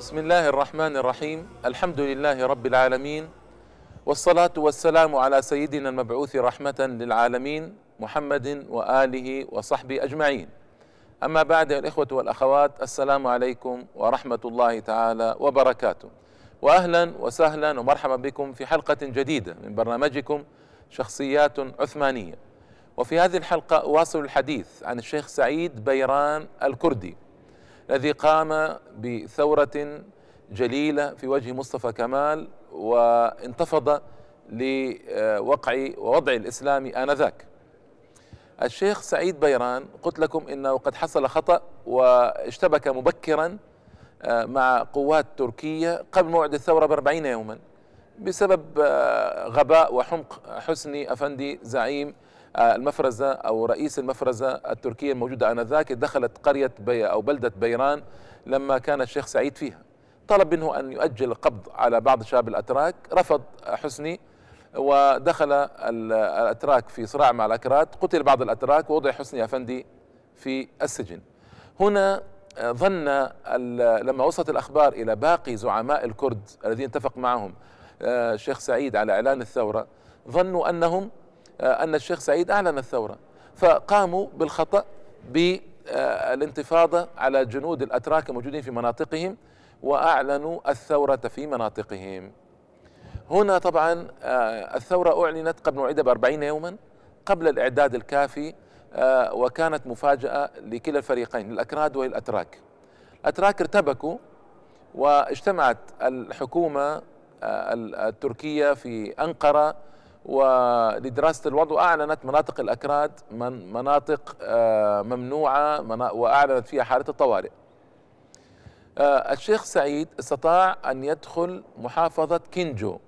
بسم الله الرحمن الرحيم الحمد لله رب العالمين والصلاة والسلام على سيدنا المبعوث رحمة للعالمين محمد وآله وصحبه أجمعين أما بعد الإخوة والأخوات السلام عليكم ورحمة الله تعالى وبركاته وأهلا وسهلا ومرحبا بكم في حلقة جديدة من برنامجكم شخصيات عثمانية وفي هذه الحلقة أواصل الحديث عن الشيخ سعيد بيران الكردي الذي قام بثورة جليلة في وجه مصطفى كمال وانتفض لوقع ووضع الإسلام آنذاك. الشيخ سعيد بيران قلت لكم إنه قد حصل خطأ واشتبك مبكرا مع قوات تركية قبل موعد الثورة بأربعين يوما بسبب غباء وحمق حسني أفندي زعيم المفرزة أو رئيس المفرزة التركية الموجودة آنذاك دخلت قرية بي أو بلدة بيران لما كان الشيخ سعيد فيها. طلب منه أن يؤجل القبض على بعض شباب الأتراك رفض حسني ودخل الأتراك في صراع مع الأكراد. قتل بعض الأتراك ووضع حسني أفندي في السجن. هنا ظن لما وصلت الأخبار إلى باقي زعماء الكرد الذين اتفق معهم الشيخ سعيد على إعلان الثورة ظنوا أنهم أن الشيخ سعيد أعلن الثورة. فقاموا بالخطأ بالانتفاضة على جنود الأتراك الموجودين في مناطقهم وأعلنوا الثورة في مناطقهم. هنا طبعا الثورة أعلنت قبل موعدها بأربعين يوما قبل الإعداد الكافي وكانت مفاجأة لكلا الفريقين للأكراد وللأتراك الأتراك ارتبكوا واجتمعت الحكومة التركية في أنقرة ولدراسة الوضع وأعلنت مناطق الأكراد من مناطق ممنوعة وأعلنت فيها حالة الطوارئ. الشيخ سعيد استطاع أن يدخل محافظة كينجو.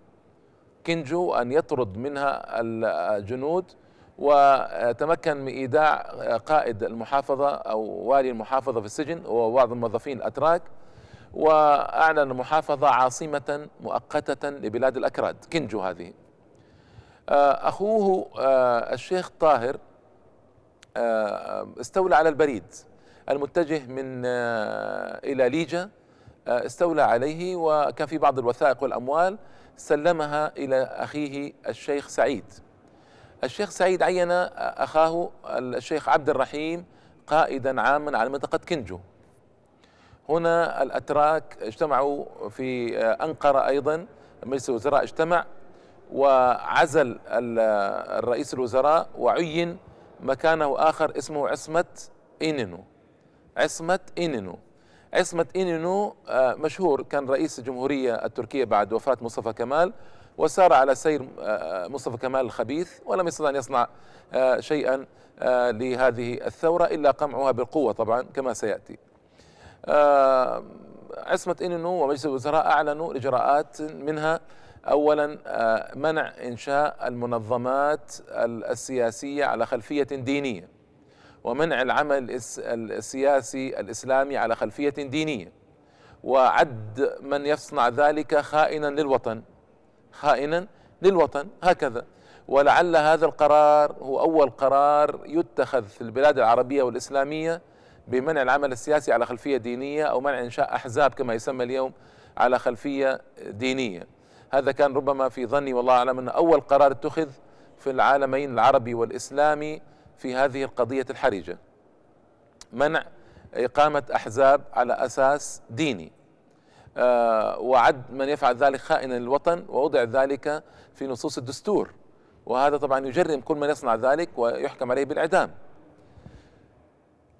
كينجو أن يطرد منها الجنود وتمكن من إيداع قائد المحافظة أو والي المحافظة في السجن وبعض الموظفين الأتراك. وأعلن المحافظة عاصمة مؤقتة لبلاد الأكراد. كينجو هذه. أخوه الشيخ طاهر استولى على البريد المتجه من إلى ليجا استولى عليه وكان في بعض الوثائق والأموال سلمها إلى أخيه الشيخ سعيد. الشيخ سعيد عين أخاه الشيخ عبد الرحيم قائدا عاما على منطقة كنجو. هنا الأتراك اجتمعوا في أنقرة أيضا مجلس الوزراء اجتمع وعزل الرئيس الوزراء وعين مكانه آخر اسمه عصمة إينينو عصمة إينينو عصمة إينينو مشهور كان رئيس الجمهورية التركية بعد وفاة مصطفى كمال وسار على سير مصطفى كمال الخبيث ولم يستطع أن يصنع شيئا لهذه الثورة إلا قمعها بالقوة طبعا كما سيأتي. عصمة إينينو ومجلس الوزراء أعلنوا إجراءات منها أولا منع إنشاء المنظمات السياسية على خلفية دينية ومنع العمل السياسي الإسلامي على خلفية دينية وعد من يصنع ذلك خائنا للوطن خائنا للوطن هكذا. ولعل هذا القرار هو أول قرار يتخذ في البلاد العربية والإسلامية بمنع العمل السياسي على خلفية دينية أو منع إنشاء أحزاب كما يسمى اليوم على خلفية دينية. هذا كان ربما في ظني والله أعلم انه أول قرار اتخذ في العالمين العربي والإسلامي في هذه القضية الحرجة. منع إقامة أحزاب على أساس ديني. آه وعد من يفعل ذلك خائنا للوطن ووضع ذلك في نصوص الدستور. وهذا طبعا يجرم كل من يصنع ذلك ويحكم عليه بالإعدام.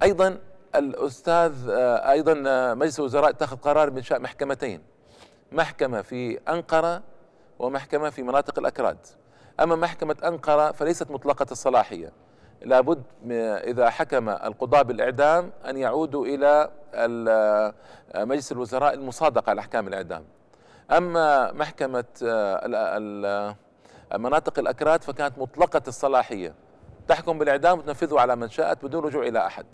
أيضا الأستاذ آه أيضا مجلس الوزراء اتخذ قرار بإنشاء محكمتين. محكمة في أنقرة ومحكمة في مناطق الأكراد. أما محكمة أنقرة فليست مطلقة الصلاحية. لابد إذا حكم القضاة بالإعدام أن يعودوا إلى مجلس الوزراء المصادقة على أحكام الإعدام. أما محكمة مناطق الأكراد فكانت مطلقة الصلاحية. تحكم بالإعدام وتنفذه على من شاءت بدون رجوع إلى أحد.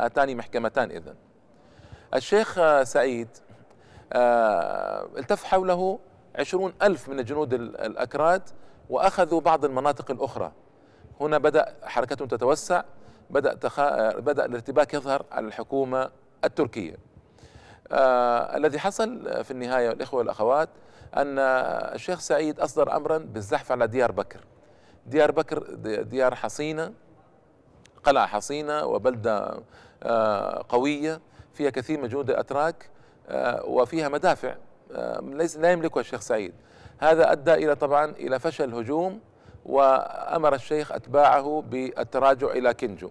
هاتان محكمتان إذن. الشيخ سعيد التف حوله عشرون ألف من الجنود الأكراد وأخذوا بعض المناطق الأخرى. هنا بدأ حركتهم تتوسع بدأ تخا... بدأ الارتباك يظهر على الحكومة التركية. آه الذي حصل في النهاية الإخوة والأخوات أن الشيخ سعيد أصدر أمرا بالزحف على ديار بكر. ديار بكر ديار حصينة قلعة حصينة وبلدة آه قوية فيها كثير من جنود الأتراك. آه وفيها مدافع. آه ليس لا يملكها الشيخ سعيد. هذا أدى إلى طبعا إلى فشل الهجوم وأمر الشيخ أتباعه بالتراجع إلى كنجو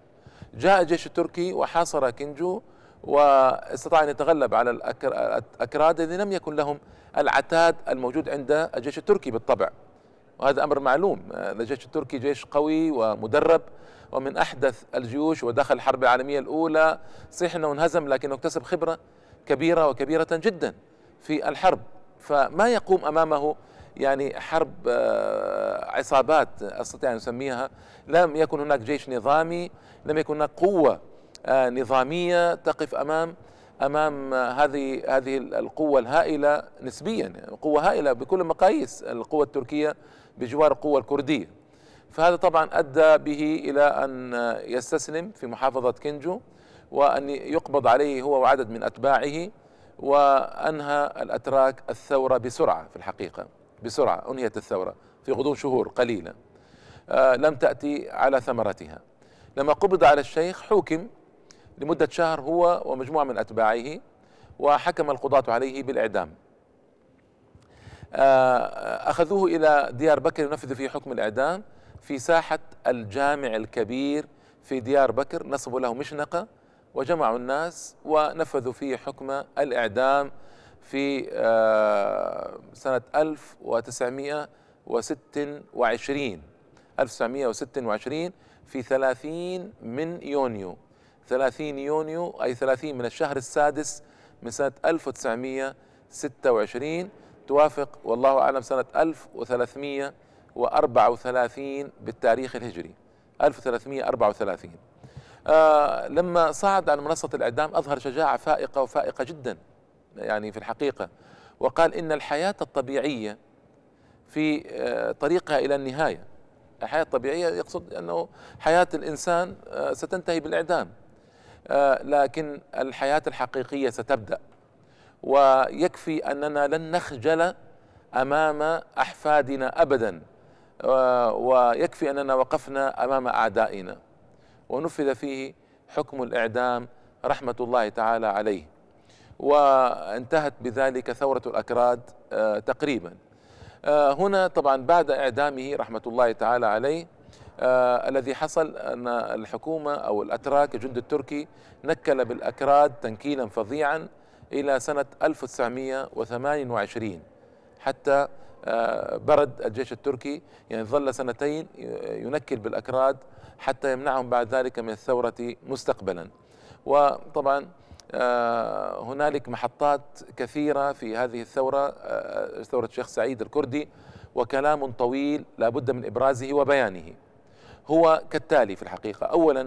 جاء الجيش التركي وحاصر كنجو واستطاع أن يتغلب على الأكراد الذين لم يكن لهم العتاد الموجود عند الجيش التركي بالطبع. وهذا أمر معلوم. الجيش التركي جيش قوي ومدرب ومن أحدث الجيوش ودخل الحرب العالمية الأولى. صحيح أنه انهزم لكنه اكتسب خبرة. كبيرة وكبيرة جدا في الحرب. فما يقوم أمامه يعني حرب آه، عصابات أستطيع أن أسميها. لم يكن هناك جيش نظامي لم يكن هناك قوة آه، نظامية تقف أمام أمام هذه هذه القوة الهائلة نسبيا قوة هائلة بكل المقاييس القوة التركية بجوار القوة الكردية. فهذا طبعا أدى به إلى أن يستسلم في محافظة كنجو. وأن يقبض عليه هو وعدد من أتباعه وأنهى الأتراك الثورة بسرعة في الحقيقة بسرعة أنهيت الثورة في غضون شهور قليلة. آه لم تأتي على ثمرتها. لما قبض على الشيخ حوكم لمدة شهر هو ومجموعة من أتباعه وحكم القضاة عليه بالإعدام. آه أخذوه إلى ديار بكر ينفذ فيه حكم الإعدام في ساحة الجامع الكبير في ديار بكر نصبوا له مشنقة وجمعوا الناس ونفذوا فيه حكم الإعدام في آه، سنة 1926 1926 في 30 من يونيو. 30 يونيو أي 30 من الشهر السادس من سنة 1926 توافق والله أعلم سنة 1334 بالتاريخ الهجري. 1334 آه لما صعد على منصة الإعدام أظهر شجاعة فائقة وفائقة جدا يعني في الحقيقة وقال إن الحياة الطبيعية في آه، طريقها إلى النهاية. الحياة الطبيعية يقصد أنه حياة الإنسان آه، ستنتهي بالإعدام. آه، لكن الحياة الحقيقية ستبدأ. ويكفي أننا لن نخجل أمام أحفادنا أبدا. ويكفي أننا وقفنا أمام أعدائنا. ونفذ فيه حكم الإعدام رحمة الله تعالى عليه. وانتهت بذلك ثورة الأكراد آه، تقريبا. آه، هنا طبعا بعد إعدامه رحمة الله تعالى عليه آه الذي حصل أن الحكومة أو الأتراك الجند التركي نكل بالأكراد تنكيلا فظيعا إلى سنة 1928 حتى برد الجيش التركي يعني ظل سنتين ينكل بالأكراد حتى يمنعهم بعد ذلك من الثورة مستقبلا. وطبعا آه، هنالك محطات كثيرة في هذه الثورة آه، ثورة الشيخ سعيد الكردي وكلام طويل لا بد من إبرازه وبيانه. هو كالتالي في الحقيقة. أولا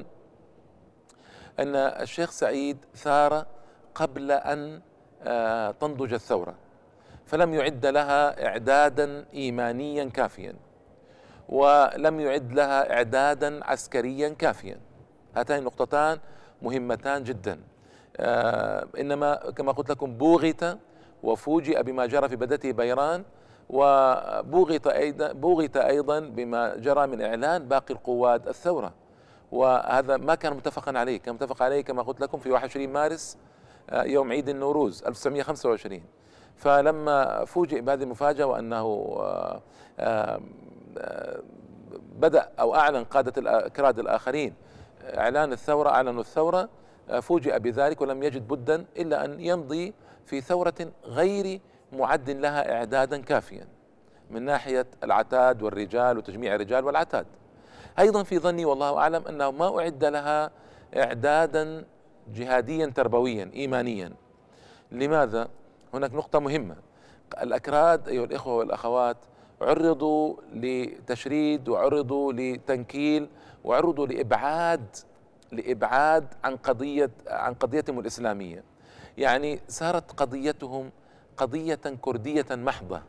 أن الشيخ سعيد ثار قبل أن آه، تنضج الثورة. فلم يعد لها إعدادا إيمانيا كافيا ولم يعد لها إعدادا عسكريا كافيا. هاتان النقطتان مهمتان جدا. آه، إنما كما قلت لكم بوغت وفوجئ بما جرى في بدته بيران وبوغت أيضا بوغت أيضا بما جرى من إعلان باقي القوات الثورة. وهذا ما كان متفقا عليه. كان متفق عليه كما قلت لكم في 21 مارس آه، يوم عيد النوروز 1925 فلما فوجئ بهذه المفاجأة وأنه آه، بدأ أو أعلن قادة الأكراد الآخرين إعلان الثورة أعلنوا الثورة فوجئ بذلك ولم يجد بدا إلا أن يمضي في ثورة غير معد لها اعدادا كافيا من ناحية العتاد والرجال وتجميع الرجال والعتاد. أيضا في ظني والله أعلم أنه ما أعد لها اعدادا جهاديا تربويا ايمانيا. لماذا؟ هناك نقطة مهمة. الأكراد أيها الإخوة والأخوات عرضوا لتشريد وعرضوا لتنكيل وعرضوا لإبعاد لإبعاد عن قضية عن قضيتهم الإسلامية. يعني صارت قضيتهم قضية كردية محضة.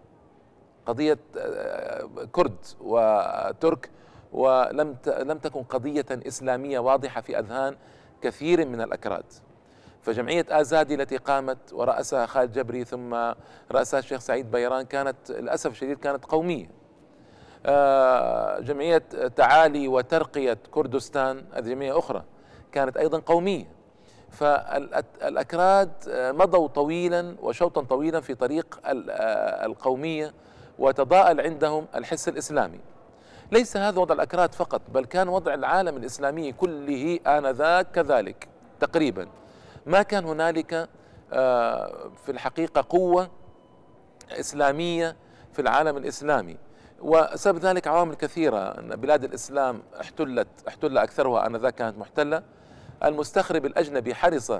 قضية آه، كرد وترك ولم لم تكن قضية إسلامية واضحة في أذهان كثير من الأكراد. فجمعية آزادي التي قامت ورأسها خالد جبري ثم رأسها الشيخ سعيد بيران كانت للأسف الشديد كانت قومية. آه، جمعية تعالي وترقية كردستان هذه جمعية أخرى كانت أيضا قومية. فالأكراد مضوا طويلا وشوطا طويلا في طريق القومية وتضاءل عندهم الحس الإسلامي. ليس هذا وضع الأكراد فقط بل كان وضع العالم الإسلامي كله آنذاك كذلك تقريبا. ما كان هنالك آه، في الحقيقة قوة إسلامية في العالم الإسلامي. وسبب ذلك عوامل كثيرة. أن بلاد الإسلام احتلت احتل أكثرها آنذاك كانت محتلة. المستخرب الأجنبي حرص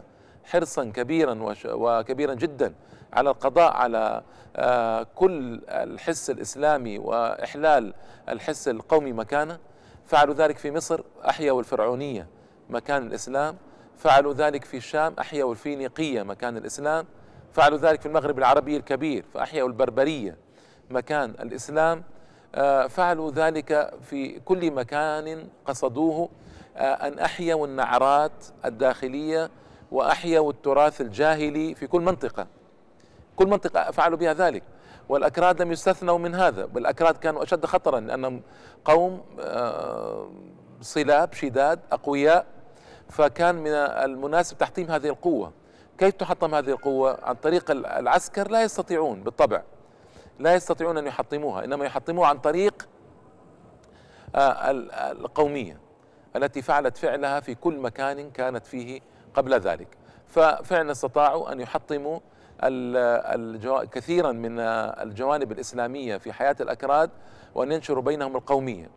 حرصا كبيرا وكبيرا جدا على القضاء على آه، كل الحس الإسلامي وإحلال الحس القومي مكانه. فعلوا ذلك في مصر أحيوا الفرعونية مكان الإسلام. فعلوا ذلك في الشام أحيوا الفينيقية مكان الإسلام. فعلوا ذلك في المغرب العربي الكبير فأحيوا البربرية مكان الإسلام. آه، فعلوا ذلك في كل مكان قصدوه. آه، أن أحيوا النعرات الداخلية وأحيوا التراث الجاهلي في كل منطقة. كل منطقة فعلوا بها ذلك. والأكراد لم يستثنوا من هذا بل الأكراد كانوا أشد خطرا لأنهم قوم آه، صلاب شداد أقوياء. فكان من المناسب تحطيم هذه القوة. كيف تحطم هذه القوة؟ عن طريق العسكر لا يستطيعون بالطبع لا يستطيعون أن يحطموها إنما يحطموها عن طريق آه، القومية التي فعلت فعلها في كل مكان كانت فيه قبل ذلك. ففعلا استطاعوا أن يحطموا كثيرا من الجوانب الإسلامية في حياة الأكراد وأن ينشروا بينهم القومية.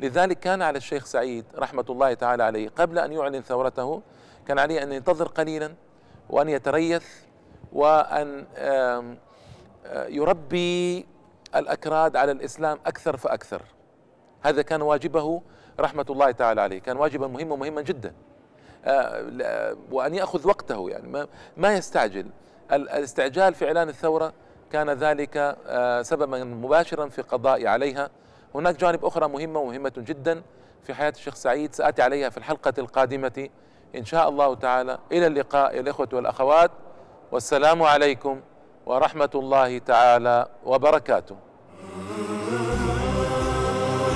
لذلك كان على الشيخ سعيد رحمة الله تعالى عليه قبل أن يعلن ثورته كان عليه أن ينتظر قليلا وأن يتريث وأن يربي الأكراد على الإسلام أكثر فأكثر. هذا كان واجبه رحمة الله تعالى عليه كان واجبا مهما مهما جدا. آه، وأن يأخذ وقته يعني ما, يستعجل. الاستعجال في إعلان الثورة كان ذلك آه، سببا مباشرا في القضاء عليها. هناك جوانب أخرى مهمة ومهمة جدا في حياة الشيخ سعيد. سآتي عليها في الحلقة القادمة إن شاء الله تعالى. إلى اللقاء الإخوة والأخوات. والسلام عليكم ورحمة الله تعالى وبركاته.